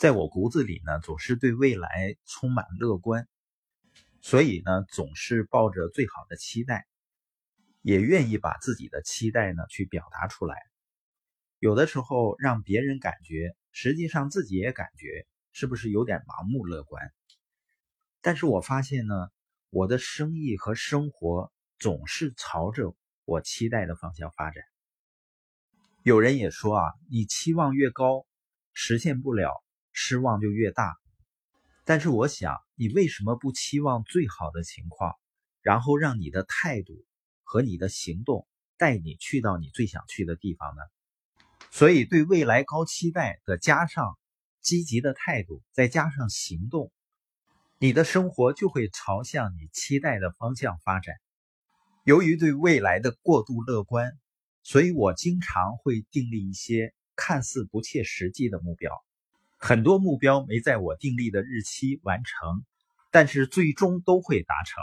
在我骨子里呢，总是对未来充满乐观，所以呢，总是抱着最好的期待，也愿意把自己的期待呢去表达出来。有的时候让别人感觉，实际上自己也感觉是不是有点盲目乐观？但是我发现呢，我的生意和生活总是朝着我期待的方向发展。有人也说啊，你期望越高，实现不了。失望就越大，但是我想，你为什么不期望最好的情况，然后让你的态度和你的行动带你去到你最想去的地方呢？所以，对未来高期待的加上积极的态度，再加上行动，你的生活就会朝向你期待的方向发展。由于对未来的过度乐观，所以我经常会订立一些看似不切实际的目标。很多目标没在我定立的日期完成，但是最终都会达成。